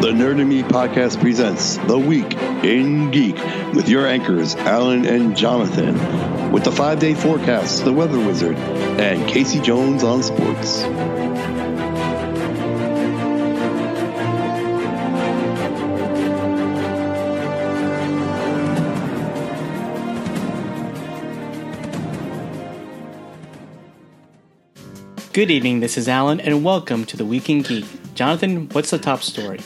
The Nerd and Me podcast presents The Week in Geek with your anchors, Alan and Jonathan, with the five day forecast, The Weather Wizard, and Casey Jones on sports. Good evening, this is Alan, and welcome to the Week in Geek. Jonathan, what's the top story?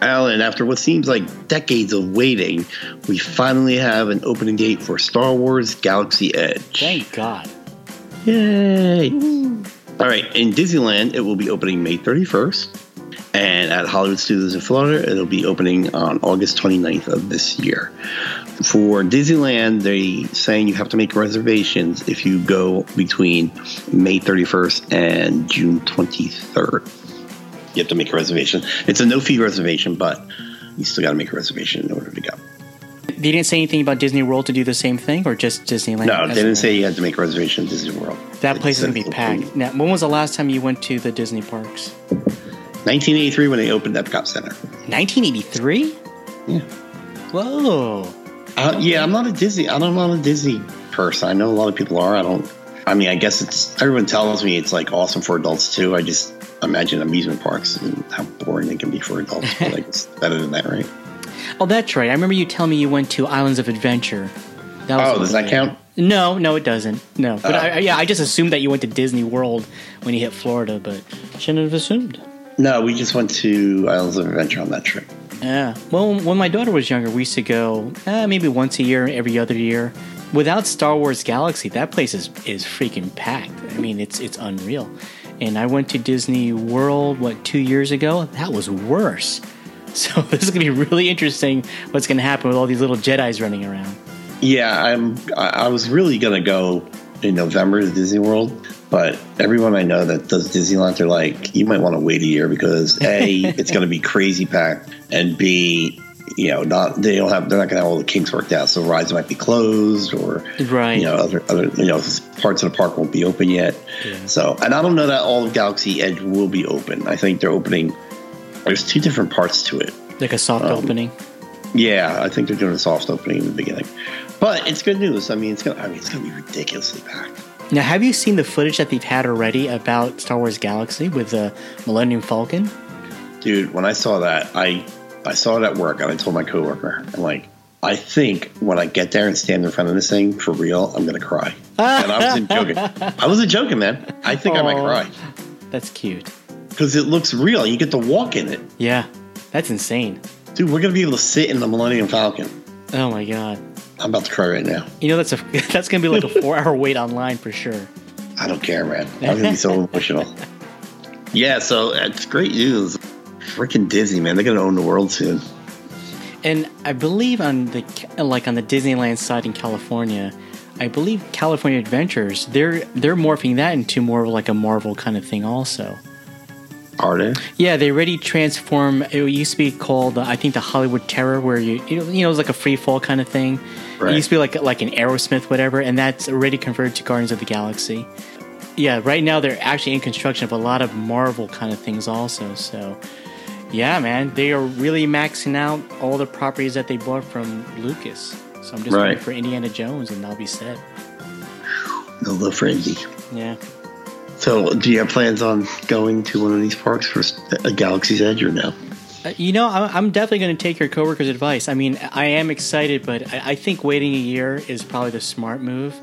Alan, after what seems like decades of waiting, we finally have an opening date for Star Wars Galaxy Edge. Thank God. Yay! All right, in Disneyland, it will be opening May 31st. And at Hollywood Studios in Florida, it'll be opening on August 29th of this year. For Disneyland, they're saying you have to make reservations if you go between May 31st and June 23rd. You have to make a reservation. It's a no fee reservation, but you still got to make a reservation in order to go. They didn't say anything about Disney World to do the same thing, or just Disneyland? No, they didn't say you had to make a reservation in Disney World. that place is gonna be packed. Now, when was the last time you went to the Disney parks? 1983 when they opened Epcot Center. 1983. Yeah. Whoa. Uh, yeah, I'm not a Disney. I'm not want a Disney person. I know a lot of people are. I don't. I mean, I guess it's everyone tells me it's like awesome for adults too. I just imagine amusement parks and how boring they can be for adults. But like it's better than that, right? Oh, that's right. I remember you telling me you went to Islands of Adventure. That Oh, does that count? No, no, it doesn't. No, but. I, I- yeah, I just assumed that you went to Disney World when you hit Florida, but shouldn't have assumed. No, we just went to Islands of Adventure on that trip. Yeah. Well, when my daughter was younger, we used to go eh, maybe once a year, every other year. Without Star Wars Galaxy, that place is is freaking packed. I mean, it's it's unreal. And I went to Disney World what two years ago. That was worse. So this is gonna be really interesting. What's gonna happen with all these little Jedi's running around? Yeah, I'm. I, was really gonna go in November to Disney World, but everyone I know that does Disneyland, they're like, you might want to wait a year because a, it's gonna be crazy packed, and b, you know, not they don't have they're not gonna have all the kinks worked out, so rides might be closed or Right. you know other other you know parts of the park won't be open yet. Yeah. So, and I don't know that all of Galaxy Edge will be open. I think they're opening. There's two different parts to it. Like a soft Um, opening. Yeah, I think they're doing a soft opening in the beginning, but it's good news. I mean, it's gonna. I mean, it's gonna be ridiculously packed. Now, have you seen the footage that they've had already about Star Wars Galaxy with the Millennium Falcon? Dude, when I saw that, I I saw it at work, and I told my coworker, I'm like, I think when I get there and stand in front of this thing for real, I'm gonna cry. and I wasn't joking. I wasn't joking, man. I think I might cry That's cute. because it looks real. You get to walk in it, Yeah, that's insane. dude. We're gonna be able to sit in the Millennium Falcon. Oh my god. I'm about to cry right now. You know that's a that's gonna be like a four hour wait online for sure. I don't care, man. I'm gonna be so emotional. Yeah, so uh, it's great news. Freaking Disney, man. They're gonna own the world soon. And I believe on the like on the Disneyland side in California, I believe California Adventures they're they're morphing that into more of like a Marvel kind of thing also. Are they? Yeah, they already transform. It used to be called, uh, I think, the Hollywood Terror, where you you know, you know it was like a free fall kind of thing. Right. It used to be like like an Aerosmith, whatever, and that's already converted to Guardians of the Galaxy. Yeah, right now they're actually in construction of a lot of Marvel kind of things also. So, yeah, man, they are really maxing out all the properties that they bought from Lucas. So I'm just Right. waiting for Indiana Jones, and that'll be set. No love for Indy. Yeah. So, do you have plans on going to one of these parks for a Galaxy's Edge or no? Uh, You know, I'm I'm definitely going to take your coworker's advice. I mean, I am excited, but I, I think waiting a year is probably the smart move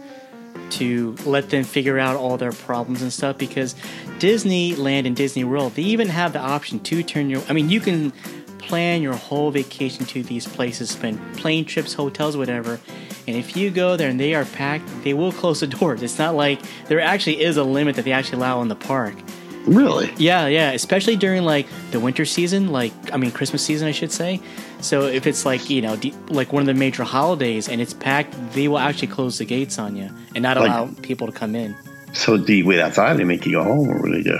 to let them figure out all their problems and stuff because Disneyland and Disney World, they even have the option to turn your. I mean, you can plan your whole vacation to these places, spend plane trips, hotels, whatever. And if you go there and they are packed, they will close the doors. It's not like there actually is a limit that they actually allow in the park. Really? Yeah, yeah, especially during like the winter season, like I mean Christmas season, I should say. So if it's like you know, like one of the major holidays and it's packed, they will actually close the gates on you and not Like- allow people to come in. So, do you wait outside? They make you go home, or what do they do?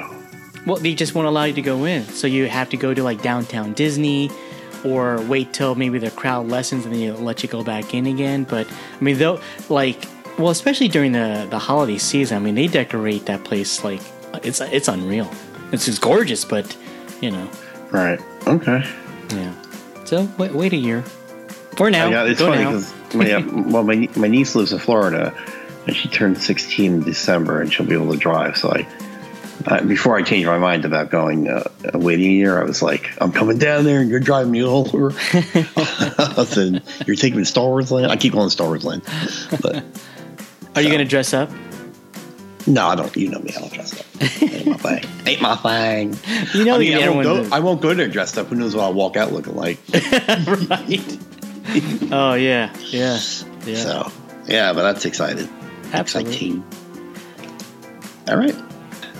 Well, they just won't allow you to go in, so you have to go to like downtown Disney, or wait till maybe the crowd lessens and then they'll let you go back in again. But I mean, though, like, well, especially during the the holiday season, I mean, they decorate that place like it's it's unreal. It's just gorgeous, but you know. Right. Okay. Yeah. So wait, wait a year. For now. Yeah, it's funny because my, uh, well, my my niece lives in Florida, and she turned 16 in December, and she'll be able to drive. So I, before I changed my mind about going uh, uh, waiting a year, I was like, I'm coming down there, and you're driving me all over. I said, you're taking me to Star Wars Land. I keep going to Star Wars Land, but Are you going to dress up? No, I don't. You know me, I don't dress up. Ain't my thing. Ain't my thing. You know, I mean, the I won't, everyone go, I won't go there dressed up. Who knows what I'll walk out looking like? right. oh yeah, yeah, yeah. So, yeah, but that's excited. Absolutely. Exciting. All right.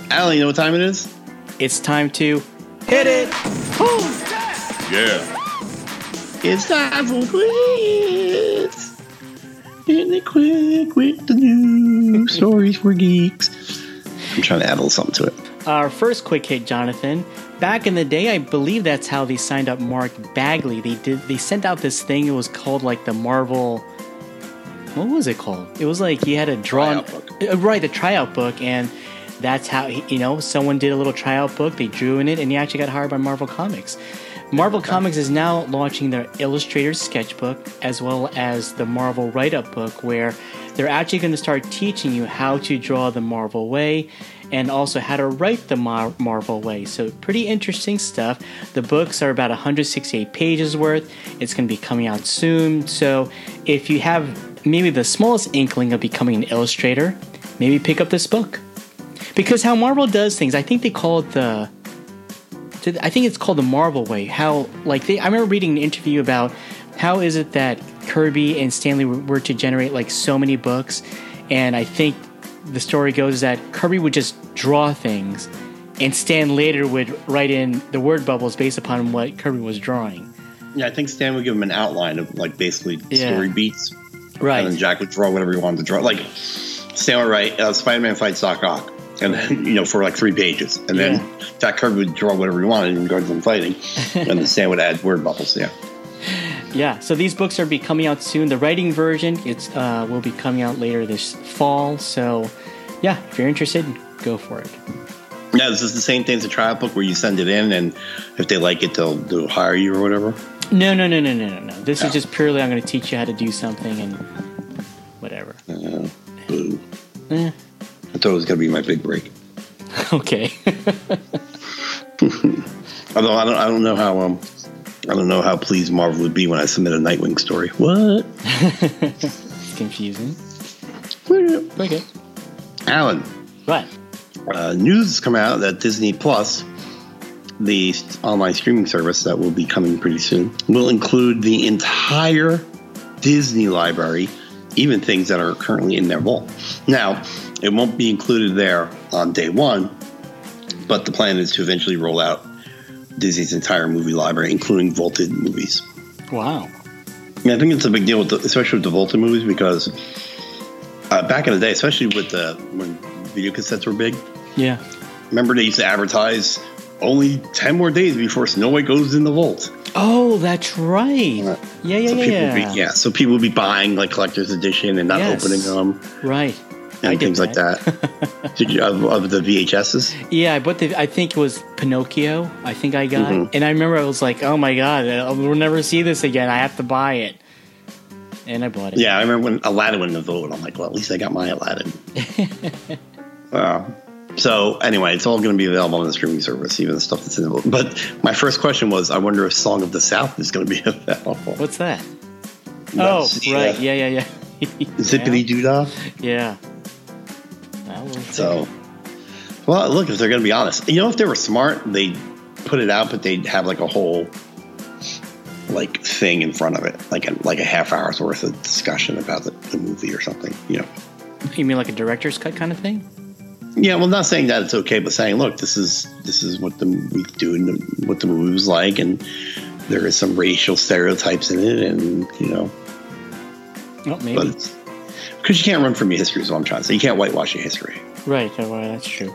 Alan, you know what time it is? It's time to hit it. Yeah. It's time for quiz. It quick with the news stories for geeks. I'm trying to add a little something to it. Our first quick hit, Jonathan. Back in the day, I believe that's how they signed up Mark Bagley. They did. They sent out this thing. It was called like the Marvel. What was it called? It was like he had a drawn. Uh, right? The tryout book, and that's how he, you know someone did a little tryout book. They drew in it, and he actually got hired by Marvel Comics. Marvel Comics is now launching their Illustrator's sketchbook as well as the Marvel write up book, where they're actually going to start teaching you how to draw the Marvel way and also how to write the Mar- Marvel way. So, pretty interesting stuff. The books are about 168 pages worth. It's going to be coming out soon. So, if you have maybe the smallest inkling of becoming an illustrator, maybe pick up this book. Because how Marvel does things, I think they call it the I think it's called the Marvel way. How like they I remember reading an interview about how is it that Kirby and Stan Lee were, were to generate like so many books, and I think the story goes that Kirby would just draw things, and Stan later would write in the word bubbles based upon what Kirby was drawing. Yeah, I think Stan would give him an outline of like basically Yeah. story beats, right? and then Jack would draw whatever he wanted to draw. Like Stan would write uh, Spider-Man fights Doc Ock, and then you know for like three pages, and then Jack Kirby would draw whatever he wanted in regards to them fighting, and then Stan would add word bubbles. Yeah. Yeah, so these books are be coming out soon. The writing version it's uh, will be coming out later this fall. So, yeah, if you're interested, go for it. Yeah, this is the same thing as a trial book where you send it in, and if they like it, they'll, they'll hire you or whatever. No, no, no, no, no, no, no. This Oh. is just purely I'm going to teach you how to do something and whatever. Uh, boo. Eh. I thought it was going to be my big break. Okay. Although I don't, I don't know how um, I don't know how pleased Marvel would be when I submit a Nightwing story. What? it's confusing. Okay. Alan, What? uh, news has come out that Disney Plus, the online streaming service that will be coming pretty soon, will include the entire Disney library, even things that are currently in their vault. Now, it won't be included there on day one, but the plan is to eventually roll out Disney's entire movie library, including vaulted movies. Wow. Yeah, I think it's a big deal, with the, especially with the vaulted movies, because uh, back in the day, especially with the when video cassettes were big, Yeah. remember they used to advertise only 10 more days before Snow White goes in the vault. Oh, that's right. Right. Yeah, yeah, so yeah, people yeah. Be, yeah, so people would be buying like collector's edition and not Yes. opening them Right. And things like that. Did you of, of the VHSs? Yeah, I bought the. I think it was Pinocchio. I think I got, Mhm. and I remember I was like, "Oh my god, we'll never see this again. I have to buy it." And I bought it. Yeah, I remember when Aladdin went in the vote. I'm like, well, at least I got my Aladdin. wow. So anyway, it's all going to be available on the streaming service, even the stuff that's in the book. But my first question was, I wonder if Song of the South is going to be available. What's that? Oh, right. uh, Yeah, yeah, yeah. Zippity doo dah. Yeah. So, well, look, if they're going to be honest, you know, if they were smart, they'd put it out, but they'd have like a whole like thing in front of it, like a, like a half hour's worth of discussion about the, the movie or something. You know, You mean like a director's cut kind of thing? yeah. Well, not saying that it's okay, but saying, look, this is this is what the we do and the, what the movie was like, and there is some racial stereotypes in it, and you know, Oh, maybe. but it's because you can't run from your history. Is what I'm trying to say. You can't whitewash your history. right. Well, that's true.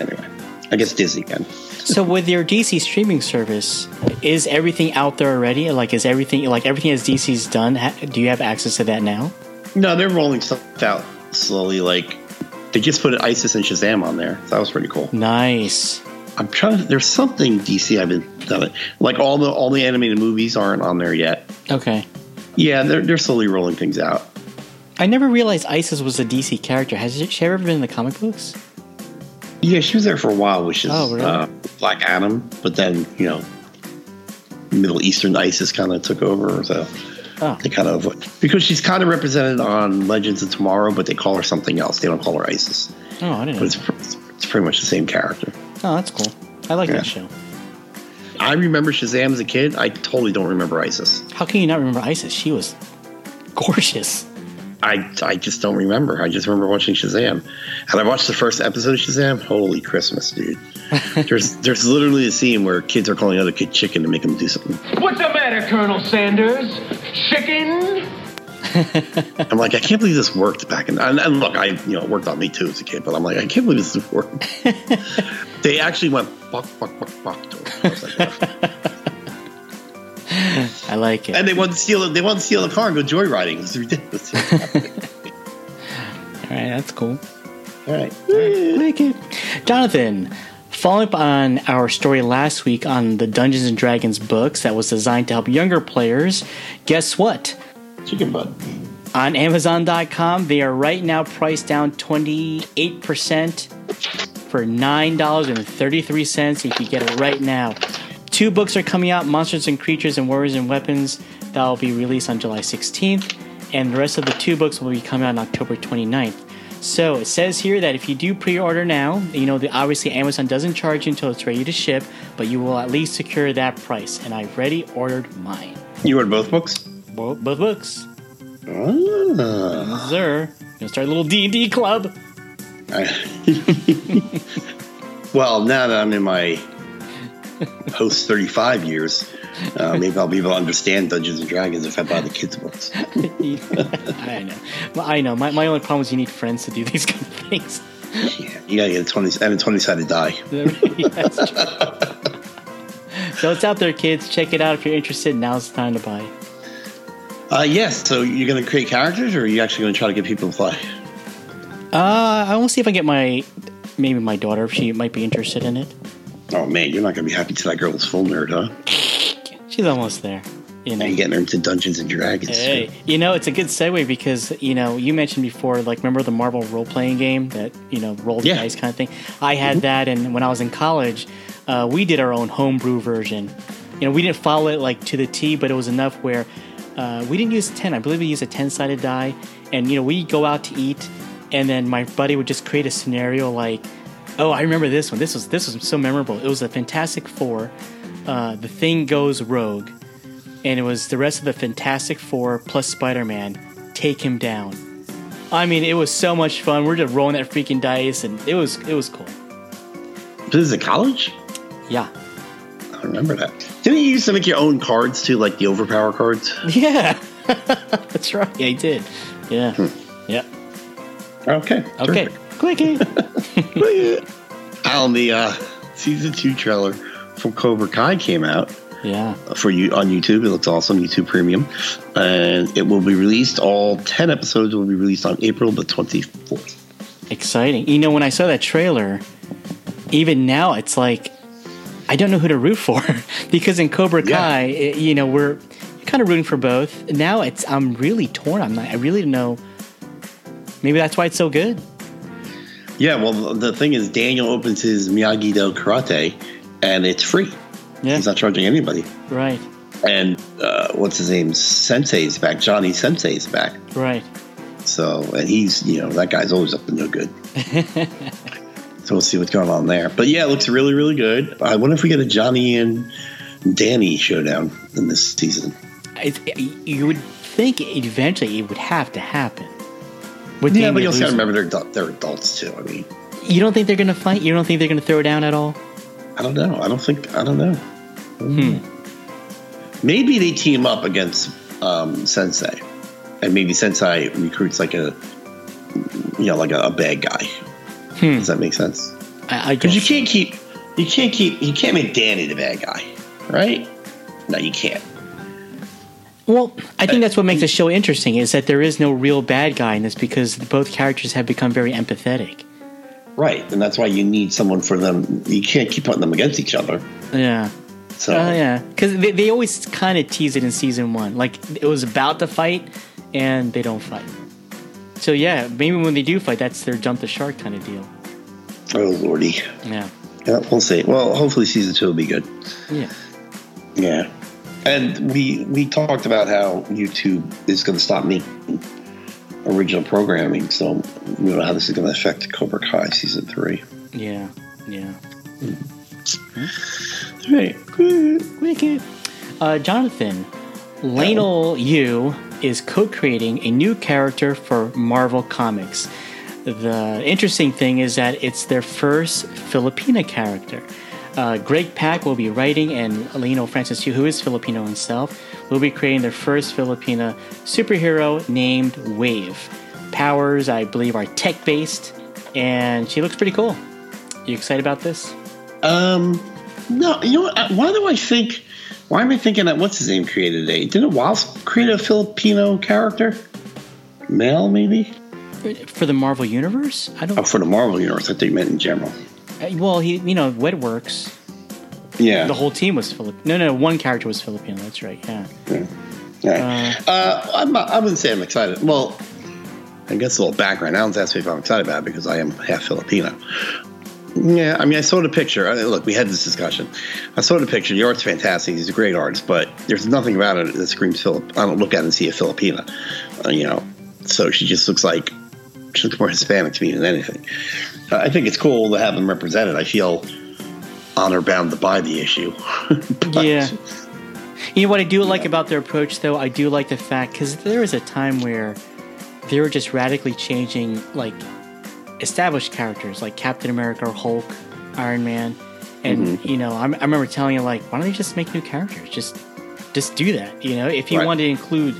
Anyway, I guess Disney can. so with your DC streaming service, is everything out there already? Like, is everything like everything as DC's done? Ha- do you have access to that now? No, they're rolling stuff out slowly. Like they just put Isis and Shazam on there. That was pretty cool. Nice. I'm trying to. There's something DC I've been done it. Like all the all the animated movies aren't on there yet. Okay. Yeah, they're they're slowly rolling things out. I never realized Isis was a DC character. Has she ever been in the comic books? Yeah, she was there for a while, which is Oh, really? uh, Black Adam. But then you know, Middle Eastern ISIS kind of took over. So Oh, they kind of because she's kind of represented on Legends of Tomorrow, but they call her something else. They don't call her ISIS, oh, I didn't but know. it's it's pretty much the same character. Oh, that's cool. I like Yeah. that show. I remember Shazam as a kid. I totally don't remember ISIS. How can you not remember Isis? She was gorgeous. I, I just don't remember. I just remember watching Shazam, and I watched the first episode of Shazam. Holy Christmas, dude! there's there's literally a scene where kids are calling other kid chicken to make them do something. What's the matter, Colonel Sanders? Chicken? I'm like, I can't believe this worked back in. And, and look, I you know it worked on me too as a kid, but I'm like, I can't believe this worked. they actually went fuck fuck fuck fuck to her. I like, it. and they want to steal. They want to steal a car and go joyriding. It's ridiculous. All right, that's cool. All right. Like it. Jonathan, following up on our story last week on the Dungeons and Dragons books that was designed to help younger players, guess what? Chicken butt. On Amazon.com, they are right now priced down 28% for $9.33. if You can get it right now. Two books are coming out Monsters and Creatures and Warriors and Weapons. That will be released on July 16th. And the rest of the two books will be coming out on October 29th. So it says here that if you do pre order now, you know, the, obviously Amazon doesn't charge you until it's ready to ship, but you will at least secure that price. And I've already ordered mine. You ordered both books. Both, both books. Ah. Sir, gonna start a little D and D club. I- well, now that I'm in my post 35 years, uh, maybe I'll be able to understand Dungeons and Dragons if I buy the kids' books. I know. Well, I know. My, my only problem is you need friends to do these kind of things. Yeah, you gotta get a 20 and a 20 sided die. So it's out there, kids. Check it out if you're interested. Now's the time to buy. Uh, yes, so you're gonna create characters, or are you actually gonna try to get people to play? Uh, I will see if I get my maybe my daughter if she might be interested in it. Oh man, you're not gonna be happy till that girl's full nerd, huh? She's almost there. You know. And getting her into Dungeons and Dragons. Hey, you know, it's a good segue because, you know, you mentioned before, like, remember the Marvel role playing game that, you know, roll the Yeah. dice kind of thing? I had that, and when I was in college, uh, we did our own homebrew version. You know, we didn't follow it, like, to the T, but it was enough where uh, we didn't use 10. I believe we used a 10 sided die. And, you know, we go out to eat, and then my buddy would just create a scenario like, oh, I remember this one. This was, this was so memorable. It was a Fantastic Four. Uh, the thing goes rogue and it was the rest of the Fantastic Four plus Spider Man take him down. I mean, it was so much fun. We're just rolling that freaking dice, and it was it was cool. This is a college? Yeah, I remember that. Didn't you used to make your own cards too, like the overpower cards? yeah, that's right. Yeah, he did. Yeah, yeah. Okay. Okay, terrific. Quickie. on the uh, season two trailer from Cobra Kai came out Yeah, for you on YouTube. It looks awesome, YouTube Premium, and it will be released. All ten episodes will be released on April the twenty fourth. exciting. You know, when I saw that trailer, even now it's like I don't know who to root for because in Cobra Yeah. Kai, it- you know, we're kind of rooting for both. Now it's I'm really torn. I'm not. I really don't know. Maybe that's why it's so good. Yeah, well, the thing is, Daniel opens his Miyagi Do Karate, and it's free. Yeah, He's not charging anybody. right. And uh, what's his name? Sensei's back. Johnny Sensei's back. Right. So, and he's, you know, that guy's always up to no good. so we'll see what's going on there. But yeah, it looks really, really good. I wonder if we get a Johnny and Danny showdown in this season. It, you would think eventually it would have to happen. With Yeah, Daniel but you also got to remember they're, adult- they're adults too. I mean, You don't think they're going to fight? You don't think they're going to throw down at all? I don't know. I don't think, I don't know. Hmm. Maybe they team up against um, Sensei. And maybe Sensei recruits like a, you know, like a, a bad guy. Does that make sense? I, I Because guess. you can't keep, you can't keep, you can't make Danny the bad guy, right? No, you can't. Well, I think uh, that's what makes the show interesting is that there is no real bad guy in this because both characters have become very empathetic. Right, and that's why you need someone for them. You can't keep putting them against each other. Yeah. So Oh yeah, because they, they always kind of tease it in season one, like it was about to fight, and they don't fight. So yeah, maybe when they do fight, that's their jump the shark kind of deal. oh lordy, Yeah, yeah, we'll see. Well, hopefully season two will be good. yeah, Yeah, and we we talked about how YouTube is going to stop making original programming, so we don't know how this is going to affect Cobra Kai season three. yeah, yeah. Right, good. Wicked. Uh, Jonathan, Leinil Yu is co-creating a new character for Marvel Comics. The interesting thing is that it's their first Filipina character. Uh, Greg Pak will be writing, and Leinil Francis Yu, who is Filipino himself, will be creating their first Filipina superhero named Wave. Powers, I believe, are tech-based, and she looks pretty cool. You excited about this? Um, no, you know what? Uh, Why do I think? Why am I thinking that what's his name created a? Didn't Wasp create a Filipino character? Male, maybe? For the Marvel Universe? I don't Oh, for the Marvel universe, I think meant in general. Uh, Well, he, you know, Wetworks. Yeah. The whole team was Filipino. No, no, one character was Filipino. That's right. Yeah. Yeah. Uh, I'm not, I wouldn't say I'm excited. Well, I guess a little background. Alan's asked me if I'm excited about it because I am half Filipino. Yeah, I mean, I saw the picture. I, look, we had this discussion. I saw the picture. The art's fantastic. He's a great artist, but there's nothing about it that screams Philip. I don't look at it and see a Filipina, uh, you know. So she just looks like she looks more Hispanic to me than anything. I think it's cool to have them represented. I feel honor bound to buy the issue. Yeah. You know what I do like about their approach, though? I do like the fact because there was a time where they were just radically changing, like, established characters like Captain America, or Hulk, Iron Man, and mm-hmm. you know, I'm, I remember telling you like, why don't they just make new characters? Just, just do that. You know, if you Right. want to include,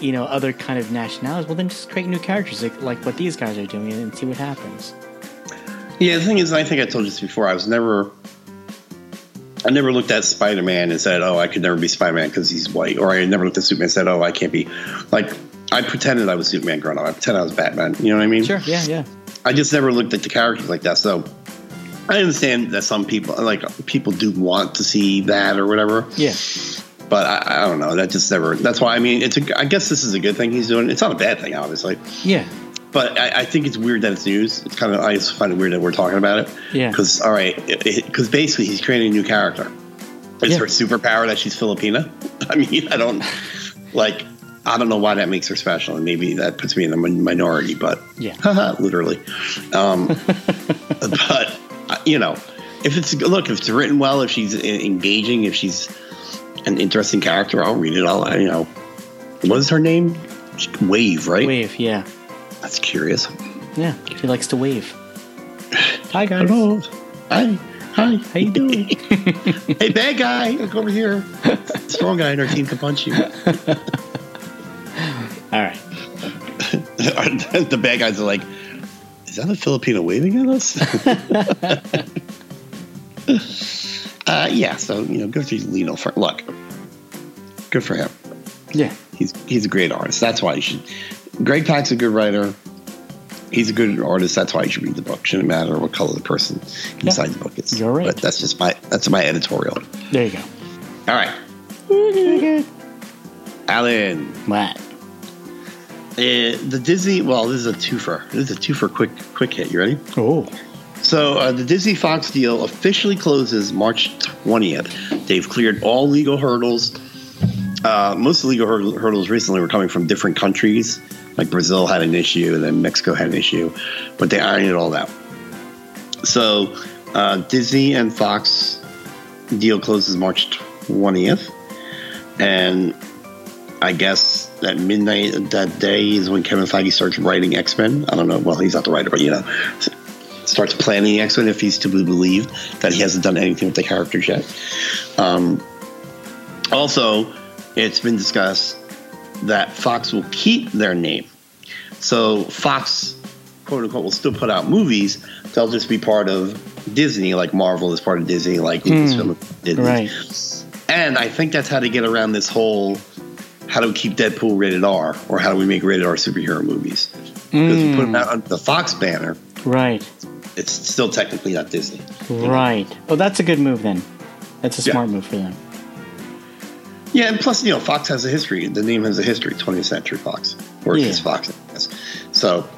you know, other kind of nationalities, well, then just create new characters like, like what these guys are doing and see what happens. Yeah, the thing is, I think I told you this before. I was never, I never looked at Spider Man and said, "Oh, I could never be Spider Man because he's white," or I never looked at Superman and said, "Oh, I can't be." Like, I pretended I was Superman growing up. I pretended I was Batman. You know what I mean? Sure. Yeah. Yeah. I just never looked at the characters like that. So, I understand that some people, like people, do want to see that or whatever. Yeah. But I, I don't know. That just never. That's why I mean, it's. A, I guess this is a good thing he's doing. It's not a bad thing, obviously. Yeah. But I, I think it's weird that it's news. It's kind of I just find it weird that we're talking about it. Yeah. Because all right, because basically he's creating a new character. Is Yeah. her superpower that she's Filipina? I mean, I don't like. I don't know why that makes her special, and maybe that puts me in the minority. But Yeah. literally. Um, but uh, you know, if it's look, if it's written well, if she's engaging, if she's an interesting character, I'll read it. I'll you know, what is her name? Wave, right? Wave. Yeah. That's curious. Yeah. he likes to wave. Hi guys. Hello. Hi. Hi. How you doing? hey, bad guy, look over here. Strong guy in our team can punch you. All right. the bad guys are like, is that a Filipino waving at us? uh, yeah, so, you know, good for Lino for luck. Good for him. Yeah. He's he's a great artist. That's why you should. Greg Pak's a good writer. He's a good artist. That's why you should read the book. Shouldn't matter what color the person inside the book is. You're right. But that's just my that's my editorial. There you go. All right, Alan. What? Uh, the Disney. Well, this is a twofer. This is a twofer. Quick, quick hit. You ready? Oh. So uh, the Disney Fox deal officially closes March twentieth. They've cleared all legal hurdles. Uh, most of the legal hurdles recently were coming from different countries. Like Brazil had an issue, and then Mexico had an issue, but they ironed it all out. So uh, Disney and Fox deal closes March twentieth, and I guess at midnight that day is when Kevin Feige starts writing X Men. I don't know. Well, he's not the writer, but you know, starts planning X Men if he's to be believed that he hasn't done anything with the characters yet. Um, also, it's been discussed that Fox will keep their name. So Fox, quote unquote, will still put out movies. They'll just be part of Disney, like Marvel is part of Disney, like hmm. Lucasfilm did. Right. And I think that's how to get around this whole how do we keep Deadpool rated R or how do we make rated R superhero movies? Because you put hmm. them out under the Fox banner, Right. it's still technically not Disney. Right. Oh, that's a good move then. That's a Yeah. smart move for them. Yeah, and plus, you know, Fox has a history. The name has a history. 20th Century Fox, or Yeah. Fox. So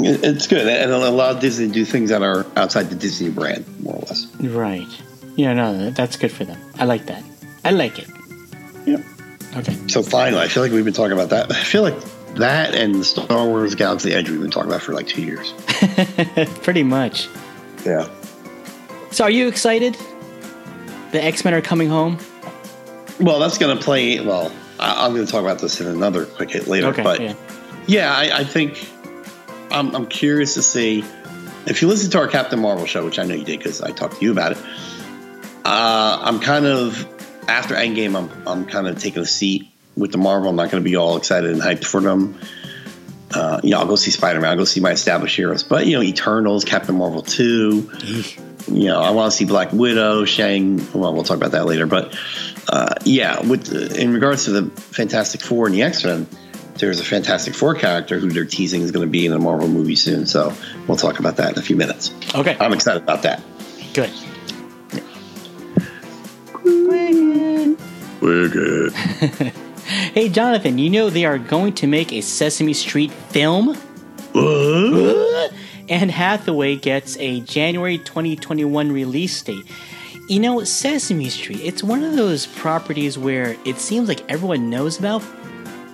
it's good, and it'll allow Disney to do things that are outside the Disney brand, more or less. Right. Yeah, no, that's good for them. I like that. I like it. Yeah. Okay. So finally, I feel like we've been talking about that. I feel like that and the Star Wars Galaxy Edge we've been talking about for like two years. Pretty much. Yeah. So, are you excited? The X Men are coming home. Well, that's going to play. Well, I, I'm going to talk about this in another quick hit later. Okay. but yeah. yeah, I, I think I'm, I'm curious to see if you listen to our Captain Marvel show, which I know you did because I talked to you about it. Uh, I'm kind of after Endgame. I'm I'm kind of taking a seat with the Marvel. I'm not going to be all excited and hyped for them. Uh, you know, I'll go see Spider Man. I'll go see my established heroes. But you know, Eternals, Captain Marvel two. You know, I want to see Black Widow, Shang. Well, we'll talk about that later. But uh, yeah, with the, in regards to the Fantastic Four and the X Men, there's a Fantastic Four character who they're teasing is going to be in a Marvel movie soon. So we'll talk about that in a few minutes. Okay. I'm excited about that. Good. We're good. Hey, Jonathan, you know they are going to make a Sesame Street film? Anne Hathaway gets a January 2021 release date. You know, Sesame Street, it's one of those properties where it seems like everyone knows about,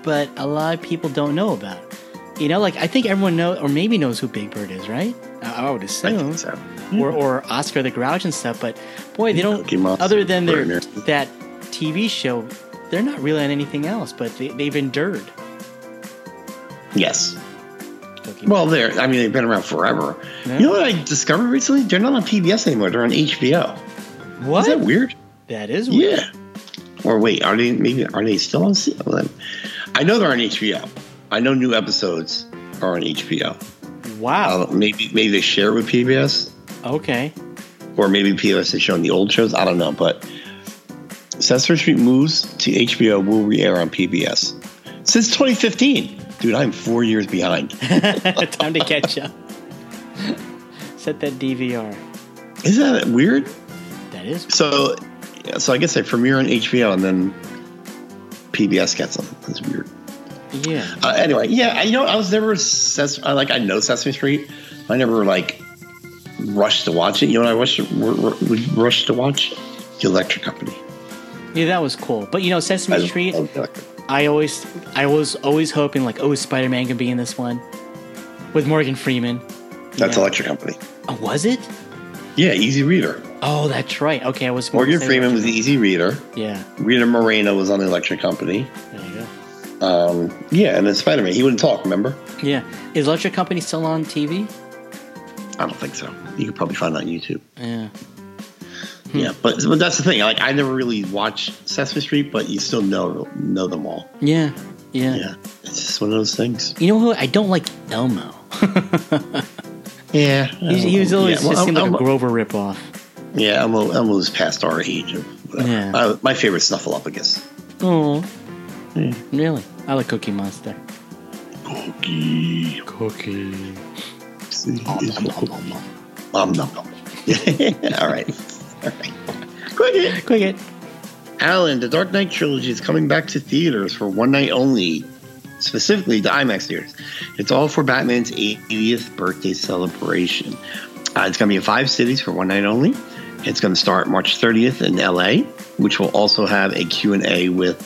but a lot of people don't know about. You know, like I think everyone knows, or maybe knows who Big Bird is, right? I, I would I assume. think so. Or, or Oscar the Grouch and stuff, but boy, they don't. Other than their that TV show, they're not really on anything else. But they, they've endured. Yes. Well, they're. I mean, they've been around forever. Yeah. You know what I discovered recently? They're not on PBS anymore. They're on HBO. What? Is that weird? That is weird. Yeah. Or wait, are they maybe are they still on? C- well, then- I know they're on HBO. I know new episodes are on HBO. Wow. Uh, maybe maybe they share with PBS, okay. or maybe PBS is showing the old shows. I don't know, but Sesame Street moves to HBO will re-air on PBS since 2015. Dude, I'm four years behind. Time to catch up. Set that DVR. Isn't that weird? Is. So, yeah, so I guess they premiere on HBO and then PBS gets them. That's weird. Yeah. Uh, anyway, yeah, I, you know, I was never Ses- I, like I know Sesame Street. I never like rushed to watch it. You know, what I wish would rush to watch the Electric Company. Yeah, that was cool. But you know, Sesame I Street. love the Electric- I always, I was always hoping like, oh, Spider Man can be in this one with Morgan Freeman. That's Yeah. Electric Company. Oh, was it? Yeah, Easy Reader. Oh, that's right. Okay, I was Morgan Freeman was the Easy Reader. Yeah, Rita Moreno was on the Electric Company. there you go. Um, yeah, and then Spider Man. He wouldn't talk. Remember? Yeah, is Electric Company still on TV? I don't think so. You could probably find it on YouTube. Yeah. Yeah, but but that's the thing. Like I never really watched Sesame Street, but you still know know them all. Yeah. Yeah. Yeah, it's just one of those things. You know who I don't like Elmo. Yeah, He, he was always yeah, just seemed like a Grover ripoff. Yeah, Elmo, Elmo's past our age. Of whatever. Yeah. Uh, my favorite Snuffleupagus. Oh, Yeah. really? I like Cookie Monster. Cookie. Cookie. Um, nom, nom. all right, all right. Quick, it. Quick it. Alan, the Dark Knight trilogy is coming back to theaters for one night only, specifically the IMAX theaters. It's all for Batman's 80th birthday celebration. Uh, it's going to be in five cities for one night only. It's going to start March 30th in LA, which will also have a Q&A with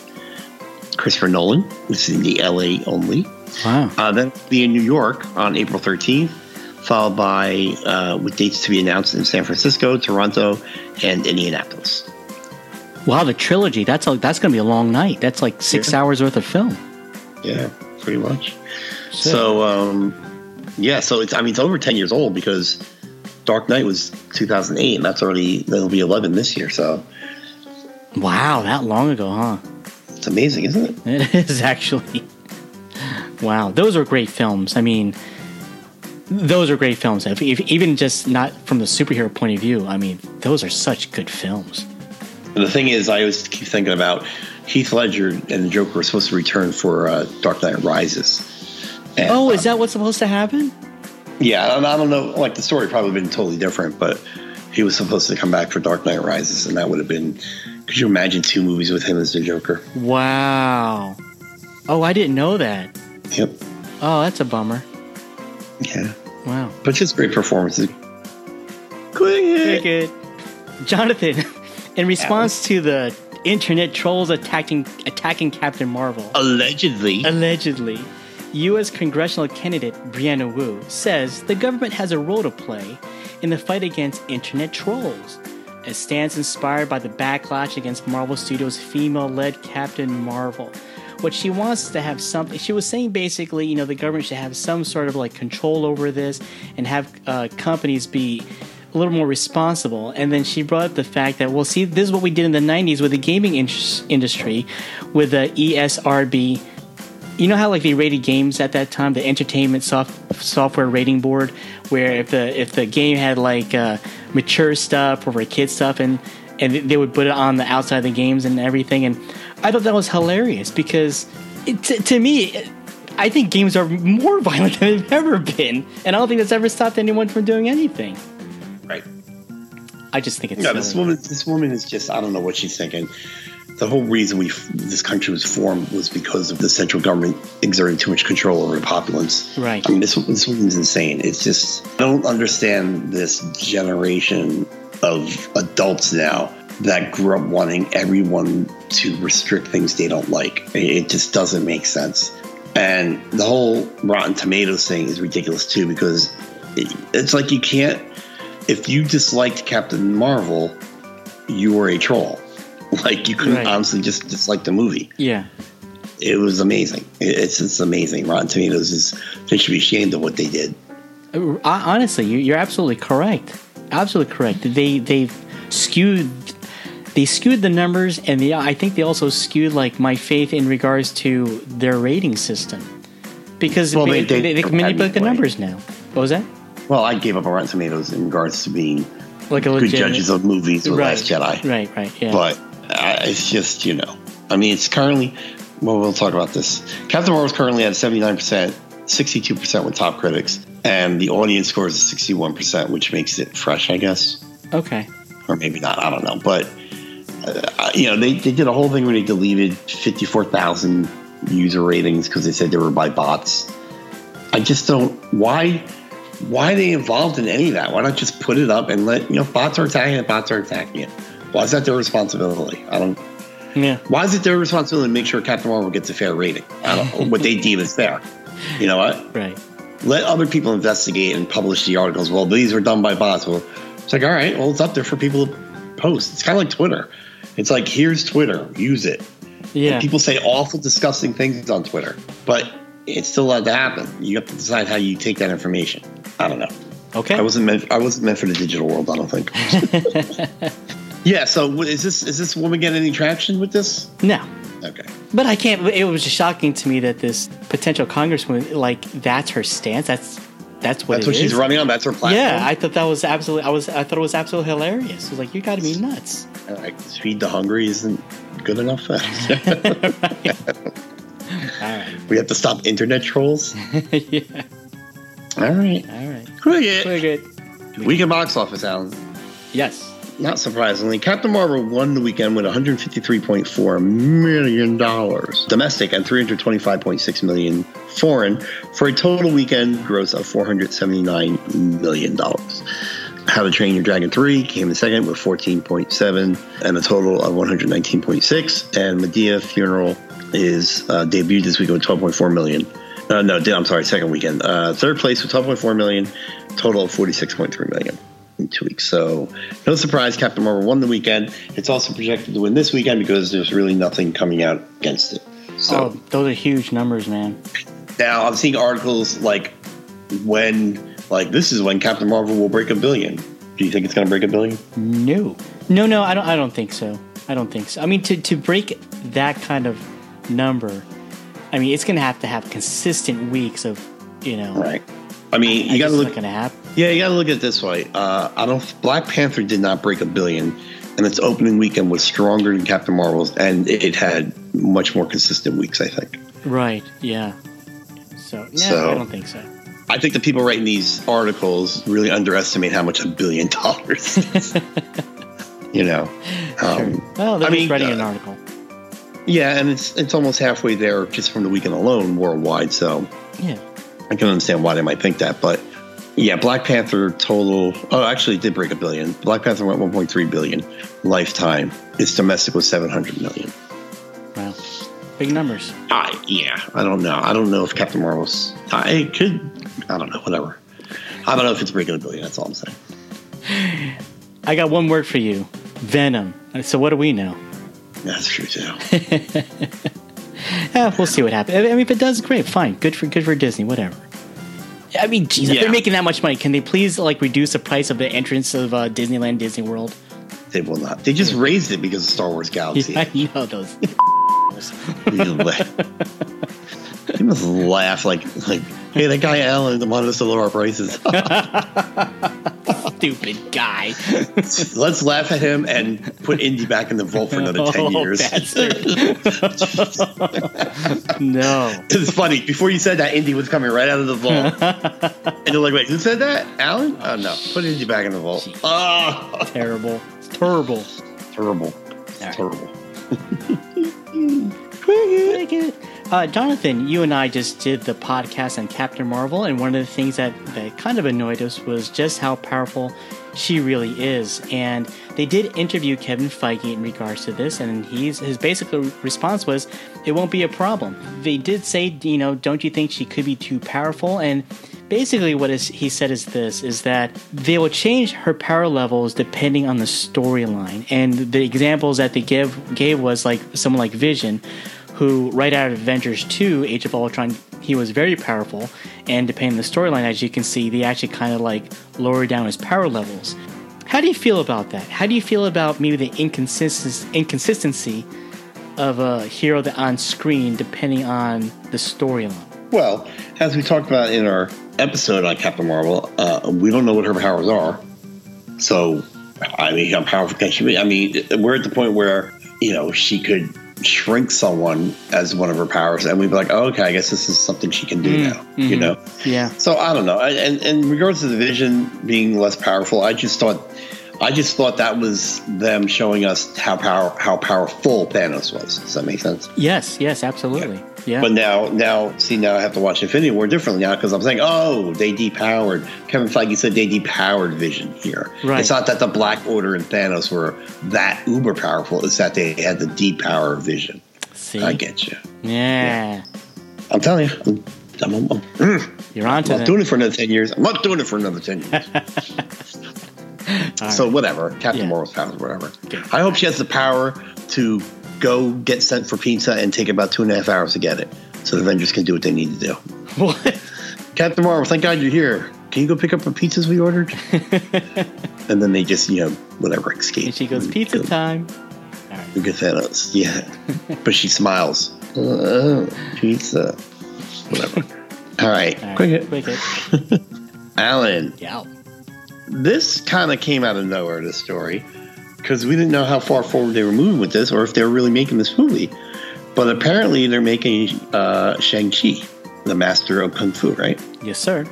Christopher Nolan. This is in the LA only. Wow. Uh, then be in New York on April 13th, followed by uh, with dates to be announced in San Francisco, Toronto, and Indianapolis. Wow, the trilogy. That's a, that's going to be a long night. That's like six Yeah. hours worth of film. Yeah, pretty much. So, um, yeah, so it's, I mean, it's over 10 years old because Dark Knight was 2008, and that's already, that'll be 11 this year. So Wow, that long ago, huh? it's amazing, isn't it? It is actually. Wow, those are great films. I mean, those are great films. If, if, even just not from the superhero point of view, I mean, those are such good films. The thing is, I always keep thinking about Heath Ledger and the Joker were supposed to return for uh, Dark Knight Rises. And, Oh, is that what's supposed to happen? Yeah, I don't know. Like the story probably been totally different, but he was supposed to come back for Dark Knight Rises, and that would have been. Could you imagine two movies with him as the Joker? Wow. Oh, I didn't know that. Yep. Oh, that's a bummer. Yeah, Wow. but just great performances. Quick Very good. Jonathan, in response to the internet trolls attacking attacking Captain Marvel, Allegedly. allegedly, U.S. congressional candidate Brianna Wu says the government has a role to play in the fight against internet trolls. It stands inspired by the backlash against Marvel Studios' female-led Captain Marvel. What she wants to have something. She was saying basically, you know, the government should have some sort of like control over this and have uh, companies be a little more responsible. And then she brought up the fact that, well, see, this is what we did in the 90s with the gaming in- industry with the ESRB. You know how like they rated games at that time, the Entertainment soft- Software Rating Board, where if the if the game had like uh, mature stuff or kid stuff, and and they would put it on the outside of the games and everything. And I thought that was hilarious because it, to, to me. It, I think games are more violent than they've ever been, and I don't think that's ever stopped anyone from doing anything. Right. I just think it's Yeah, this woman. This woman is just. I don't know what she's thinking. The whole reason we this country was formed was because of the central government exerting too much control over the populace. Right. I mean, this this woman's insane. It's just I don't understand this generation of adults now that grew up wanting everyone to restrict things they don't like. It, it just doesn't make sense. And the whole Rotten Tomatoes thing is ridiculous too because it, it's like you can't. If you disliked Captain Marvel, you were a troll. Like you couldn't Right. honestly just dislike the movie. Yeah. It was amazing. It's it's amazing. Rotten Tomatoes is they should be ashamed of what they did. Uh, Honestly, you- you're absolutely correct. Absolutely correct. They they've skewed they skewed the numbers, and they, I think they also skewed like my faith in regards to their rating system because Well, they, they- they, they- can manipulate the numbers now. What was that? Well, I gave up on Rotten Tomatoes in regards to being Like a good judges of movies with right, Last Jedi. Right, right, yeah. But it's just you know, I mean, it's currently. Well, we'll talk about this. Captain Marvel's currently at seventy nine percent, sixty two percent with top critics, and the audience score is sixty one percent, which makes it fresh, I guess, okay. or maybe not. I don't know, but. Uh, you know, they, they did a whole thing where they deleted 54,000 user ratings because they said they were by bots. I just don't. Why? Why are they involved in any of that? Why not just put it up and let you know bots are attacking it, bots are attacking it? Why is that their responsibility? I don't. Yeah. Why is it their responsibility to make sure Captain Marvel gets a fair rating? I don't know what they deem is fair. You know what? Right. Let other people investigate and publish the articles. Well, these were done by bots. Well, it's like all right. Well, it's up there for people to post. It's kind of like Twitter. It's like here's Twitter. Use it. Yeah. People say awful, disgusting things on Twitter, but it's still allowed to happen. You have to decide how you take that information. I don't know. okay. I wasn't meant. I wasn't meant for the digital world. I don't think. yeah. So is this? Is this woman getting any traction with this? no. Okay. But I can't. It was just shocking to me that this potential congresswoman, like, that's her stance. That's that's what That's it what she's running on. That's her platform. Yeah, I thought that was absolutely. I was. I thought it was absolutely hilarious. I was like, you got to be nuts. Like, feed the hungry isn't good enough. All right. we have to stop internet trolls. yeah. All right. All right. Cricket. Very good. Weekend box office, Alan. Yes. Not surprisingly, Captain Marvel won the weekend with 153.4 million dollars domestic and 325.6 million foreign for a total weekend gross of 479 million dollars. How to Train Your Dragon 3 came in second with 14.7 and a total of 119.6. And Madea Funeral is uh, debuted this week with 12.4 million. Uh, no, I'm sorry, second weekend. Uh, third place with 12.4 million, total of 46.3 million in two weeks. So, no surprise, Captain Marvel won the weekend. It's also projected to win this weekend because there's really nothing coming out against it. So Oh, those are huge numbers, man. now I'm seeing articles like when, like this is when Captain Marvel will break a billion. Do you think it's going to break a billion? No. No, no. I don't. I don't think so. I don't think so. I mean, to to break that kind of number, I mean, it's going to have to have consistent weeks of, you know. Right. I mean, you got to look. not going to happen. Yeah, you got to look at it this way. Uh, I don't. Black Panther did not break a billion, and its opening weekend was stronger than Captain Marvel's, and it had much more consistent weeks. I think. Right. Yeah. So no, So- I don't think so. I think the people writing these articles really underestimate how much a billion dollars is. you know. Um, Well, they're I just mean, writing uh, an article. yeah, and it's it's almost halfway there just from the weekend alone worldwide. So Yeah. I can understand why they might think that, but yeah, Black Panther total. Oh, actually, did break a billion. Black Panther went 1.3 billion lifetime. Its domestic was 700 million. Wow. Big numbers. I yeah, I don't know. I don't know if Captain Marvel's. I it could. I don't know. Whatever. I don't know if it's breaking a billion. That's all I'm saying. I got one word for you Venom. So, what do we know? That's true too. Eh, we'll see what happens. I mean, if it does, great, fine, good for good for Disney, whatever. I mean, geez, if they're making that much money, can they please like reduce the price of the entrance of uh, Disneyland, Disney World? they will not. They just raised it because of Star Wars Galaxy. Yeah, you know those. They must laugh like like. Hey, that guy Alan wanted us to lower our prices. Stupid guy. Let's laugh at him and put Indy back in the vault for another ten Oh, years. no. It's funny. Before you said that, Indy was coming right out of the vault, and you're like, "Wait, who said that? Alan? Oh no, put Indy back in the vault." Oh, Terrible. Terrible. terrible, right. terrible. Uh, Jonathan, you and I just did the podcast on Captain Marvel, and one of the things that, that kind of annoyed us was just how powerful she really is. And they did interview Kevin Feige in regards to this, and he's his basic response was, "It won't be a problem." They did say, you know, don't you think she could be too powerful? And basically, what is, he said is this: is that they will change her power levels depending on the storyline. And the examples that they give gave was like someone like Vision who right out of Avengers 2, Age of Ultron, he was very powerful, and depending on the storyline, as you can see, they actually kind of like lower down his power levels. How do you feel about that? How do you feel about maybe the inconsistency, inconsistency of a hero that on screen depending on the storyline? Well, as we talked about in our episode on Captain Marvel, uh, we don't know what her powers are. So, I mean, how powerful can she be? I mean, we're at the point where you know she could shrink someone as one of her powers, and we'd be like, oh, okay, I guess this is something she can do mm, now. You mm-hmm. know. Yeah. So I don't know. I- And, and in regards to the Vision being less powerful, I just thought, I just thought that was them showing us how power how powerful Thanos was. Does that make sense? Yes, yes, absolutely. Yeah. But now, now, see, now I have to watch Infinity War differently now because I'm saying, oh, they depowered. Kevin Feige said they depowered Vision here. Right. It's not that the Black Order and Thanos were that uber powerful. It's that they had the depower Vision. see. I get you. yeah. I'm telling you. I'm, I'm, I'm, mm, You're on to I'm not doing it for another 10 years. I'm not doing it for another 10 years. so, whatever. Captain Yeah. Marvel's powers, whatever. Okay. I hope she has the power to go get sent for pizza and take about two and a half hours to get it. So the Avengers can do what they need to do. What? Captain Marvel, thank God you're here. Can you go pick up the pizzas we ordered? and then they just, you know, whatever, escape. And she goes, pizza Go- time. Look at Thanos. Yeah. but she smiles. Uh, pizza. Whatever. All right. All right, Quick hit. Quick hit. Alan, Yeah. this kind of came out of nowhere, this story, because we didn't know how far forward they were moving with this or if they were really making this movie. But apparently they're making uh, Shang-Chi, the master of Kung Fu, right? Yes, sir.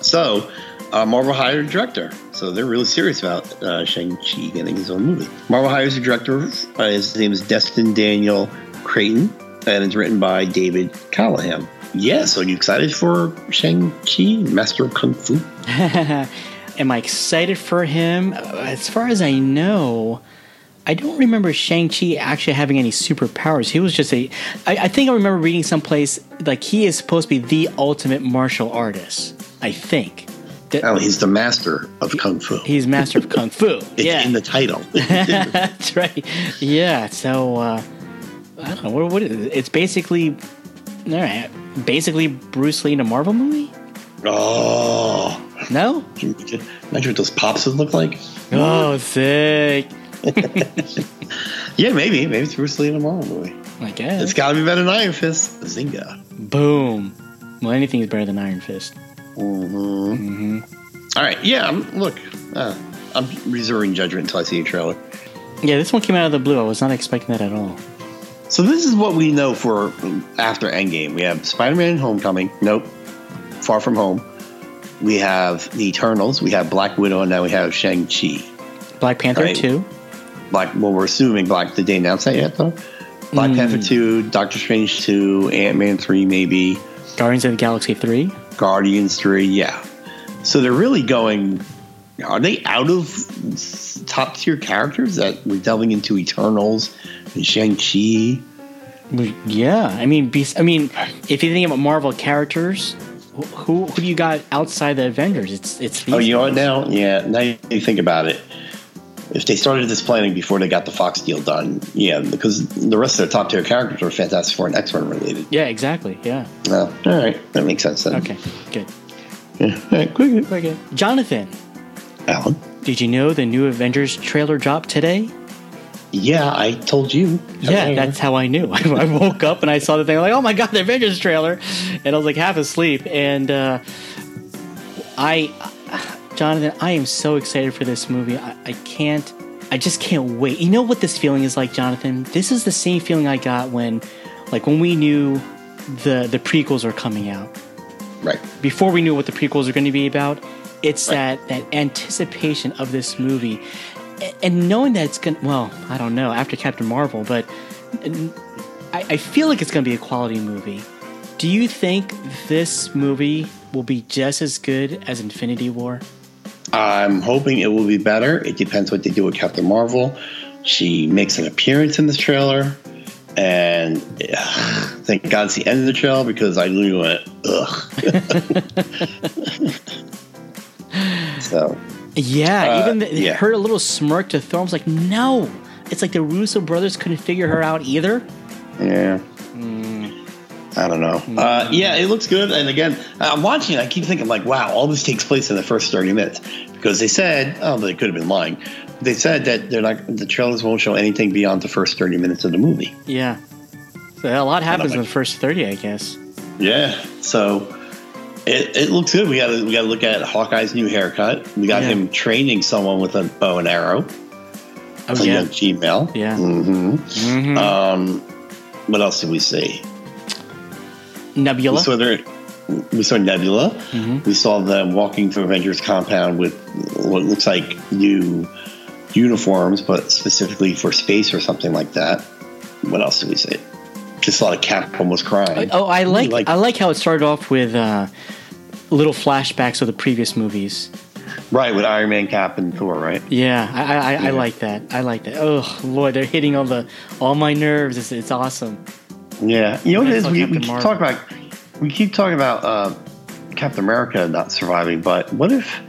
So, uh, Marvel hired a director. So they're really serious about uh, Shang-Chi getting his own movie. Marvel hires a director. Uh, his name is Destin Daniel Cretton, and it's written by David Callaham. Yeah, so you excited for Shang-Chi, Master of Kung Fu? Am I excited for him? As far as I know, I don't remember Shang-Chi actually having any superpowers. He was just a. I, I think I remember reading someplace like he is supposed to be the ultimate martial artist. I think. That- Oh, he's the master of Kung Fu. He's master of kung fu. It's yeah, in the title. that's right. Yeah, so uh, I don't know. What, what is it? It's basically, all right, basically Bruce Lee in a Marvel movie. oh, No. imagine what those pops would look like. Oh, sick. Yeah, maybe. Maybe it's Bruce Lee in a Marvel movie. I guess. It's got to be better than Iron Fist. Zinga. Boom. Well, anything is better than Iron Fist. Mm-hmm. All right. Yeah. I'm, look, uh, I'm reserving judgment until I see a trailer. Yeah, this one came out of the blue. I was not expecting that at all. So this is what we know for after Endgame. We have Spider-Man: Homecoming. Nope. Far From Home. We have the Eternals, we have Black Widow, and now we have Shang Chi. Black Panther Right. two. Black. Well, we're assuming Black. Did they announce that yet? Though. Black Hmm. Panther two, Doctor Strange two, Ant Man three, maybe Guardians of the Galaxy three. Guardians three. Yeah. So they're really going. Are they out of top tier characters that we're delving into Eternals and Shang Chi? Yeah, I mean, I mean, if you think about Marvel characters, who who, do you got outside the Avengers? It's it's Oh, you know what? Now, yeah. Now you think about it. If they started this planning before they got the Fox deal done, yeah, because the rest of the top tier characters are Fantastic Four and X Men related. Yeah, exactly. Yeah. Oh, all right, that makes sense then. Okay. Good. Yeah. All right, quick, good. Jonathan, Alan. did you know the new Avengers trailer dropped today? Yeah, I told you. Yeah, that's how I knew. I, woke up and I saw the thing. I'm like, oh my god, the Avengers trailer, and I was like half asleep. And uh, I, Jonathan, I am so excited for this movie. I, I can't. I just can't wait. You know what this feeling is like, Jonathan? This is the same feeling I got when, like, when we knew the the prequels are coming out. right. Before we knew what the prequels are going to be about, it's Right. that that anticipation of this movie, and knowing that it's going. to Well, I don't know after Captain Marvel, but I, I feel like it's going to be a quality movie. Do you think this movie will be just as good as Infinity War? I'm hoping it will be better. It depends what they do with Captain Marvel. She makes an appearance in this trailer, and ugh, thank God it's the end of the trailer because I literally went ugh. so Yeah, Uh, even the, yeah. her little smirk to Thor. I was like, no. It's like the Russo brothers couldn't figure her out either. yeah. I don't know. Uh, yeah, it looks good. And again, I'm watching. it, I keep thinking like, wow, all this takes place in the first 30 minutes because they said, oh, they could have been lying. They said that they're not. The trailers won't show anything beyond the first 30 minutes of the movie. Yeah. So a lot happens in like- the first 30, I guess. Yeah. So it, it looks good. We got to we got to look at Hawkeye's new haircut. We got Yeah. him training someone with a bow and arrow. Oh, a yeah. young female. Yeah. hmm Mhm. Um, what else did we see? We Nebula. saw their, we saw Nebula. Mhm. We saw them walking through Avengers compound with what looks like new uniforms, but specifically for space or something like that. What else did we see? Just thought a Cap almost crying. Oh, I like, like- I like how it started off with uh, little flashbacks of the previous movies. Right, with Iron Man, Cap, and Thor, right? Yeah, I, I, I like that. I like that. Oh Lord, they're hitting all the all my nerves. It's, it's awesome. Yeah. You know what it is? We, we keep talking about we keep talking about uh, Captain America not surviving, but what if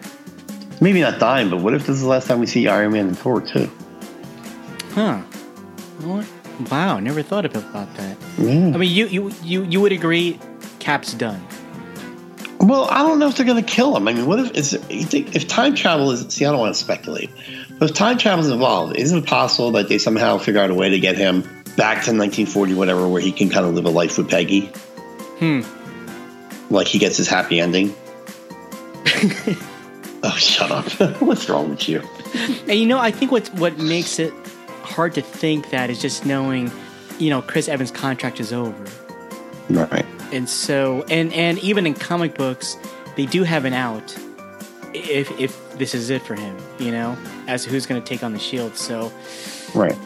maybe not dying, but what if this is the last time we see Iron Man and Thor too? Huh? What? Wow, never thought about that. Yeah. I mean, you you you you would agree, Cap's done. Well, I don't know if they're going to kill him. I mean, what if is you think if time travel is? See, I don't want to speculate, but if time travel is involved, isn't it possible that they somehow figure out a way to get him back to 1940, whatever, where he can kind of live a life with Peggy? Hmm. Like he gets his happy ending. oh, shut up! What's wrong with you? And you know, I think what what makes it hard to think that is just knowing, you know, Chris Evans' contract is over, Right. and so and and even in comic books, they do have an out if if this is it for him, you know, as to who's going to take on the Shield. So Right.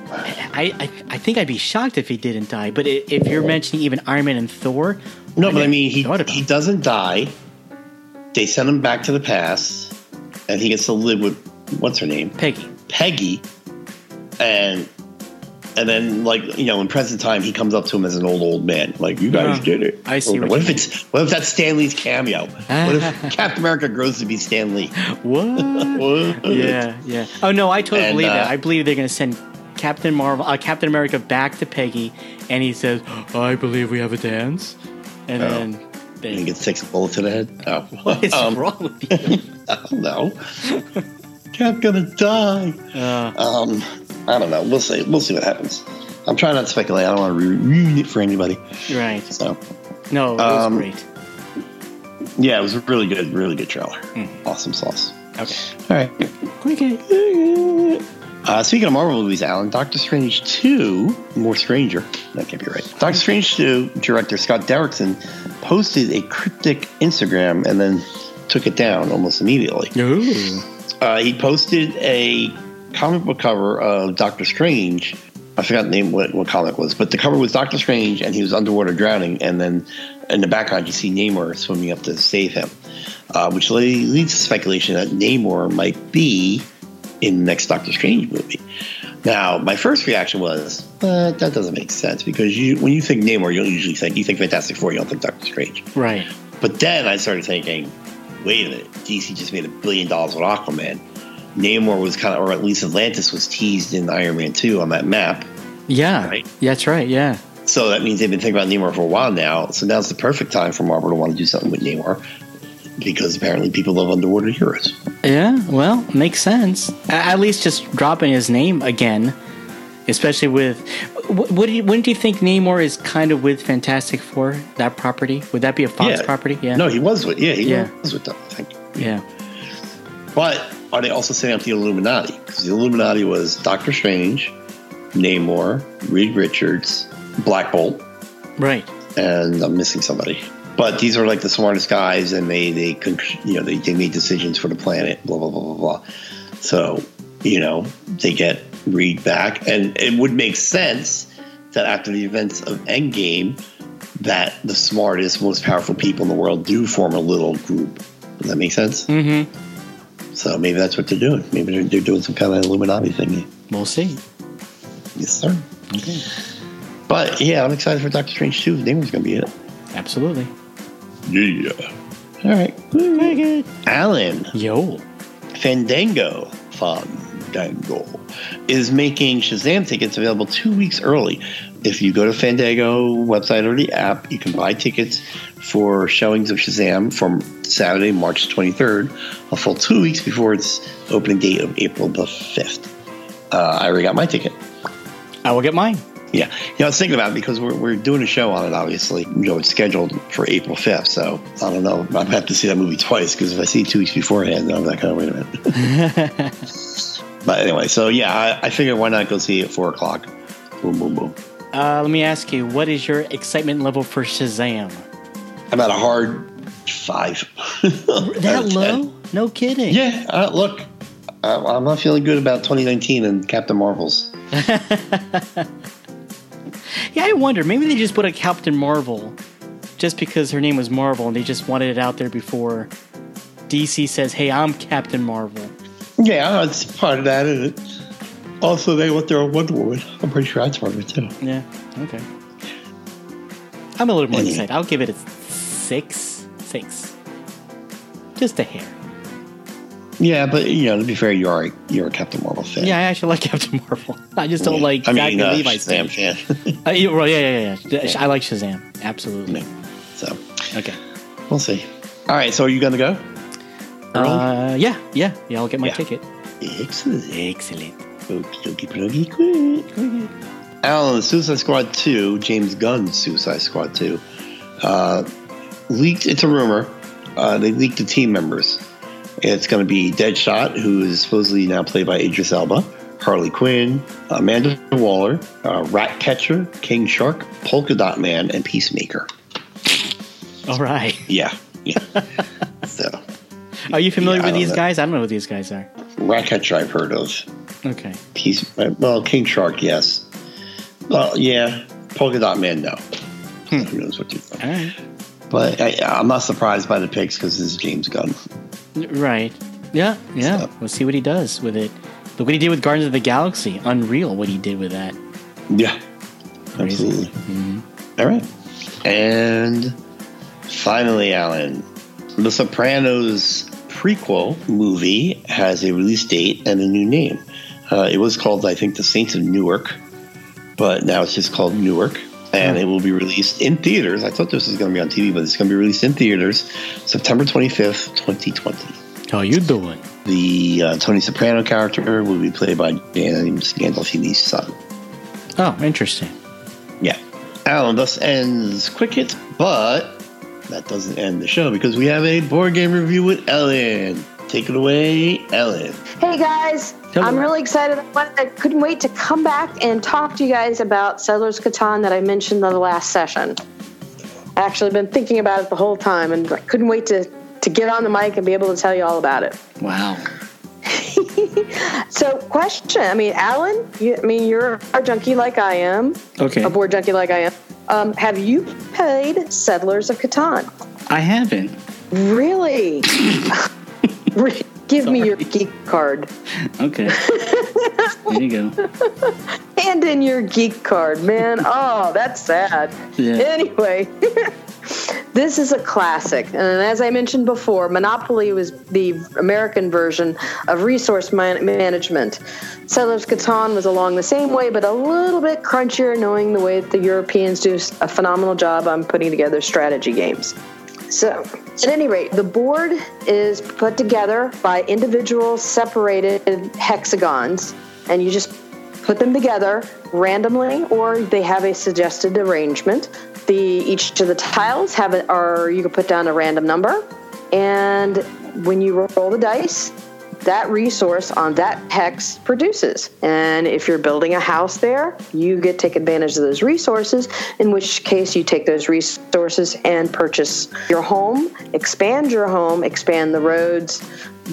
I, I I think I'd be shocked if he didn't die. But if you're mentioning even Iron Man and Thor, No, but I mean, he he doesn't die. They send him back to the past, and he gets to live with what's her name, Peggy. Peggy, and and then like you know, in present time, he comes up to him as an old old man, like you guys Yeah. did it. I see what What if it's what if that's Stan Lee's cameo? What if Captain America grows to be Stan Lee What? What? yeah, yeah. Oh no, I totally And, believe that. uh, I believe they're going to send Captain Marvel, uh, Captain America, back to Peggy, and he says, "I believe we have a dance," and Oh. then And he they, gets six bullets to the head. Oh, what is um, wrong with you? I don't know. Cap gonna die. Uh, Um, I don't know. We'll see. We'll see what happens. I'm trying not to speculate. I don't want to ruin it for anybody. right? So, No, it was Um, great. yeah, it was a really good, really good trailer. Hmm. Awesome sauce. Okay. All right. Okay. Uh, speaking of Marvel movies, Alan, Doctor Strange 2, More Stranger. That can't be right. Doctor Strange 2 director Scott Derrickson posted a cryptic Instagram and then took it down almost immediately. Ooh. Uh, he posted a comic book cover of Doctor Strange. I forgot the name what, what comic was, but the cover was Doctor Strange, and he was underwater drowning, and then in the background you see Namor swimming up to save him, uh, which leads to speculation that Namor might be in the next Doctor Strange movie. Now, my first reaction was, uh, that doesn't make sense because you, when you think Namor, you don't usually think you think Fantastic Four, you don't think Doctor Strange. Right. But then I started thinking, wait a minute, DC just made a billion dollars with Aquaman. Namor was kind of, or at least Atlantis was teased in Iron Man 2 on that map. Yeah. Right. Yeah, that's right. Yeah. So that means they've been thinking about Namor for a while now. So now's the perfect time for Marvel to want to do something with Namor because apparently people love underwater heroes. Yeah. Well, makes sense. At least just dropping his name again, especially with. Do you, wouldn't you think Namor is kind of with Fantastic Four? That property would that be a Fox Yeah. property? Yeah. No, he was with, yeah, he Yeah. was with them, I think. Yeah. But are they also setting up the Illuminati? Because the Illuminati was Doctor Strange, Namor, Reed Richards, Black Bolt, Right. and I'm missing somebody. But these are like the smartest guys, and they they you know they, they made decisions for the planet. Blah blah blah blah blah. So you know they get Reed back, and it would make sense that after the events of Endgame, that the smartest, most powerful people in the world do form a little group. Does that make sense? Mm-hmm. So maybe that's what they're doing. Maybe they're, they're doing some kind of Illuminati thing. We'll see. Yes, sir. Okay. But yeah, I'm excited for Doctor Strange 2. Namor's going to be in it. Absolutely. Yeah. All right. Very good. Alan Yo. Fandango, Fandango, is making Shazam tickets available two weeks early. If you go to Fandango website or the app, you can buy tickets for showings of Shazam from Saturday, March 23rd, a full two weeks before its opening date of April the 5th. Uh, I already got my ticket. I will get mine. Yeah, you know, I was thinking about it because we're, we're doing a show on it. Obviously, you know, it's scheduled for April fifth. So I don't know. I'm going to have to see that movie twice because if I see it two weeks beforehand, then I'm like, oh wait a minute. but anyway, so yeah, I, I figured why not go see it at four o'clock? Boom, boom, boom. Uh, let me ask you, what is your excitement level for Shazam? I'm at a hard five. That low? No kidding. Yeah. Uh, look, I, I'm not feeling good about 2019 and Captain Marvels. Yeah, I wonder. Maybe they just put a Captain Marvel just because her name was Marvel and they just wanted it out there before DC says, hey, I'm Captain Marvel. Yeah, it's part of that, isn't it? Also, they want their own Wonder Woman. I'm pretty sure that's part of it too. Yeah, okay. I'm a little more Anyway. excited. I'll give it a six. Six. Just a hair. Yeah, but you know, to be fair, you are you're a Captain Marvel fan. Yeah, I actually like Captain Marvel. I just don't like I Zachary mean, uh, Levi's Shazam fan. Uh, yeah, well, yeah, yeah, yeah, yeah. I like Shazam. Absolutely. so Okay. we'll see. All right, so are you gonna go? Uh, yeah, yeah, yeah. I'll get my Yeah. ticket. Excellent. Excellent. Okie dokie, quick. Alan, Suicide Squad 2, James Gunn's Suicide Squad 2, uh, leaked, it's a rumor, uh, they leaked the team members. It's going to be Deadshot, who is supposedly now played by Idris Elba, Harley Quinn, Amanda Waller, uh, Ratcatcher, King Shark, Polka Dot Man, and Peacemaker. All right. Yeah, yeah. so, Are you familiar Yeah, with these know. guys? I don't know who these guys are. Ratcatcher I've heard of. Okay. Peace, well, King Shark, yes. Well, yeah. Polka Dot Man, no. Who knows what you All right. But I, I'm not surprised by the picks because this is James Gunn. Right. Yeah, yeah. So- We'll see what he does with it. Look what he did with Guardians of the Galaxy. Unreal what he did with that. Yeah, Crazy. absolutely. All right. And finally, Alan, The Sopranos prequel movie has a release date and a new name. Uh, it was called, I think, The Saints of Newark, but now it's just called Newark. And it will be released in theaters. I thought this was going to be on TV, but it's going to be released in theaters September 25th, 2020. How you doing? The uh, Tony Soprano character will be played by James Gandolfini's son. Oh, interesting. Yeah. Alan, thus ends Quick Hits, but that doesn't end the show because we have a board game review with Ellen. Take it away, Ellen. Hey guys, Hello. I'm really excited. I couldn't wait to come back and talk to you guys about Settlers of Catan that I mentioned on the last session. I actually been thinking about it the whole time, and I couldn't wait to to get on the mic and be able to tell you all about it. Wow. So, question. I mean, Alan. You, I mean, you're a junkie like I am. Okay. A board junkie like I am. Um, have you played Settlers of Catan? I haven't. Really? Give me your geek card. Okay. there you go. Hand in your geek card, man. Oh, that's sad. Yeah. Anyway, this is a classic. And as I mentioned before, Monopoly was the American version of resource man- management. Settlers Catan was along the same way, but a little bit crunchier, knowing the way that the Europeans do a phenomenal job on putting together strategy games. So, at any rate, the board is put together by individual separated hexagons, and you just put them together randomly, or they have a suggested arrangement. The each of the tiles have or you can put down a random number, and when you roll the dice, that resource on that hex produces. And if you're building a house there, you get to take advantage of those resources, in which case you take those resources and purchase your home, expand your home, expand the roads,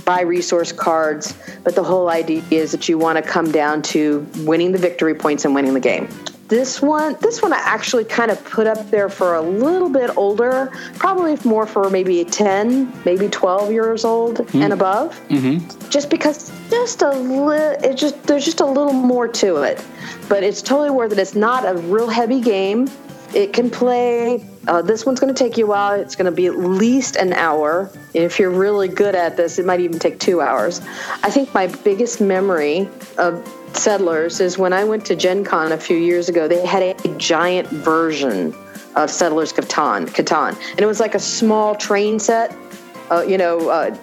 buy resource cards. But the whole idea is that you want to come down to winning the victory points and winning the game. This one, this one I actually kind of put up there for a little bit older, probably more for maybe 10, maybe 12 years old mm-hmm. and above. Mm-hmm. Just because just a little, it just there's just a little more to it, but it's totally worth it. It's not a real heavy game. It can play. Uh, this one's going to take you a while. It's going to be at least an hour. If you're really good at this, it might even take two hours. I think my biggest memory of Settlers is when I went to Gen Con a few years ago. They had a giant version of Settlers Catan, Catan, and it was like a small train set. Uh, you know, uh,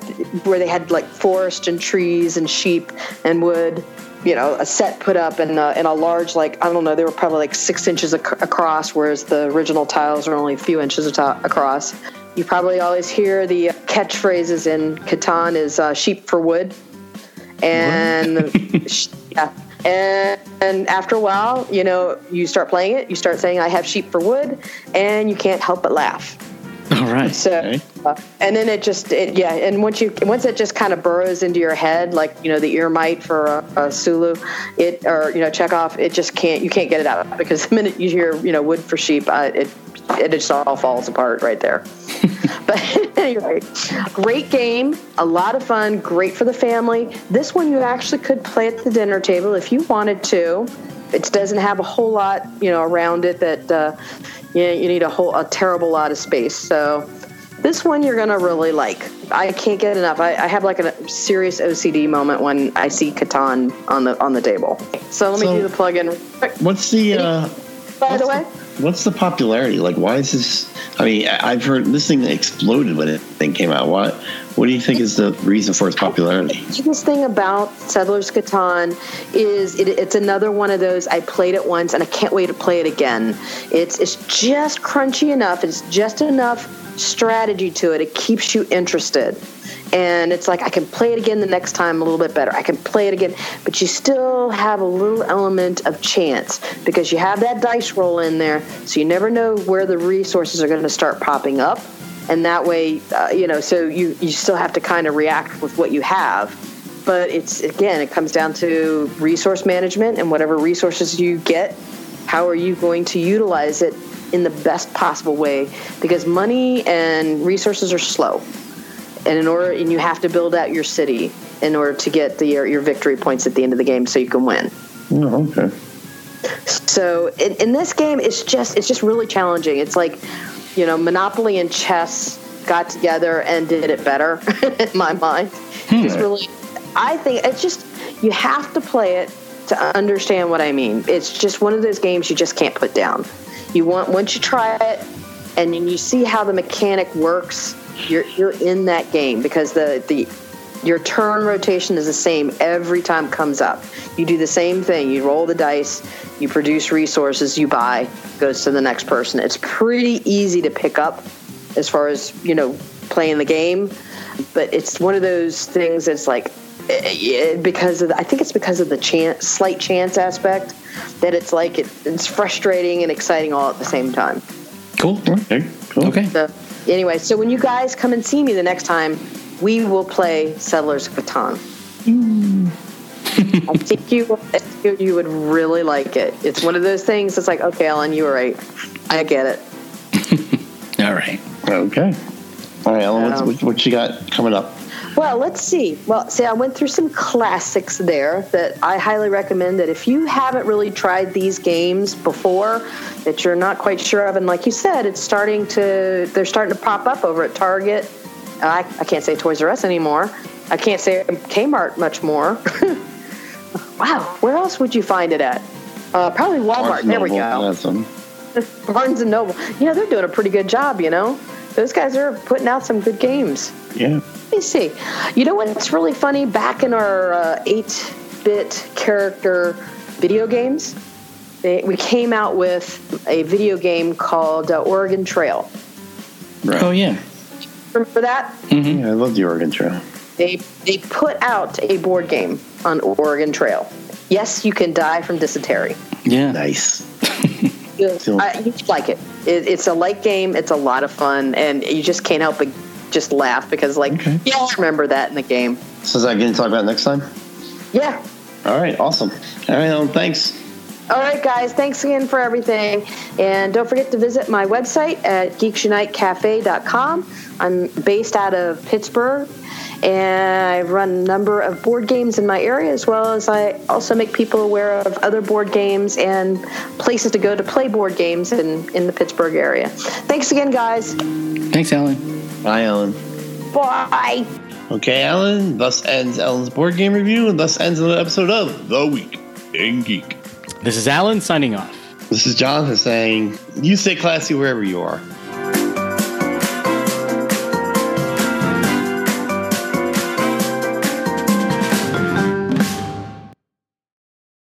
where they had like forest and trees and sheep and wood. You know, a set put up in uh, and a large like I don't know, they were probably like six inches ac- across, whereas the original tiles are only a few inches across. You probably always hear the catchphrases in Catan is uh, "sheep for wood," and yeah. And, and after a while, you know, you start playing it, you start saying, I have sheep for wood, and you can't help but laugh. All right. So, Okay. uh, and then it just, it, yeah, and once you, once it just kind of burrows into your head, like you know the ear mite for a, a Sulu, it or you know Chekov, it just can't, you can't get it out because the minute you hear you know wood for sheep, uh, it it just all falls apart right there. but anyway, great game, a lot of fun, great for the family. This one you actually could play at the dinner table if you wanted to. It doesn't have a whole lot, you know, around it that uh, you, you need a whole a terrible lot of space. So this one you're gonna really like. I can't get enough. I, I have like a serious OCD moment when I see Catan on the on the table. So let me So- do the plug-in. What's the uh, By the way, what's the popularity? Like, why is this? I mean, I've heard this thing exploded when it thing came out. What What do you think is the reason for its popularity? The biggest thing about Settlers Catan is it, it's another one of those. I played it once and I can't wait to play it again. It's it's just crunchy enough. It's just enough strategy to it. It keeps you interested. And it's like I can play it again the next time a little bit better. I can play it again, but you still have a little element of chance because you have that dice roll in there, so you never know where the resources are going to start popping up and that way uh, you know so you you still have to kind of react with what you have but it's again it comes down to resource management and whatever resources you get how are you going to utilize it in the best possible way because money and resources are slow and in order and you have to build out your city in order to get the your, victory points at the end of the game so you can win Oh, okay. so in, in this game, it's just it's just really challenging. It's like you know Monopoly and chess got together and did it better in my mind. It's hmm. really, I think it's just you have to play it to understand what I mean. It's just one of those games you just can't put down. You want once you try it and then you see how the mechanic works, you're you're in that game because the the your turn rotation is the same every time it comes up. You do the same thing. You roll the dice, you produce resources, you buy, goes to the next person. It's pretty easy to pick up as far as, you know, playing the game, but it's one of those things that's like eh, eh, because of the, I think it's because of the chance, slight chance aspect that it's like it, it's frustrating and exciting all at the same time. Cool. Okay. Cool. Okay. So, Anyway, so when you guys come and see me the next time, we will play Settlers of Catan. I think you you you would really like it. It's one of those things. It's like, okay, Ellen, you were right. I get it. All right. Okay. All right, Ellen, what's, Um, what, what you got coming up? Well, let's see. Well, see, I went through some classics there that I highly recommend that if you haven't really tried these games before, that you're not quite sure of, and like you said, it's starting to they're starting to pop up over at Target. I, I can't say Toys R Us anymore. I can't say Kmart much more. wow, where else would you find it at? Uh, probably Walmart. Barnes There we go. that's them. Barnes and Noble. Yeah, they're doing a pretty good job. You know, those guys are putting out some good games. Yeah. Let me see. You know what's really funny? Back in our uh, 8 bit character video games, they, we came out with a video game called uh, Oregon Trail. Right. Oh yeah. Remember that? Mm-hmm. Yeah, I love the Oregon Trail. They, they put out a board game on Oregon Trail. Yes, you can die from dysentery. Yeah. Nice. I, you like it. it. It's a light game. It's a lot of fun, and you just can't help but just laugh because, like, Okay. yeah, I remember that in the game. So is that going to talk about next time? Yeah, All right, awesome. All right, Ellen, thanks. All right, guys, thanks again for everything. And don't forget to visit my website at geeksunitecafe.com. I'm based out of Pittsburgh, and I run a number of board games in my area, as well as I also make people aware of other board games and places to go to play board games in, in the Pittsburgh area. Thanks again, guys. Thanks, Alan. Bye, Ellen. Bye. Okay, Ellen, thus ends Ellen's board game review, and thus ends another episode of The Week in Geek. This is Alan signing off. This is Jonathan saying, you stay classy wherever you are.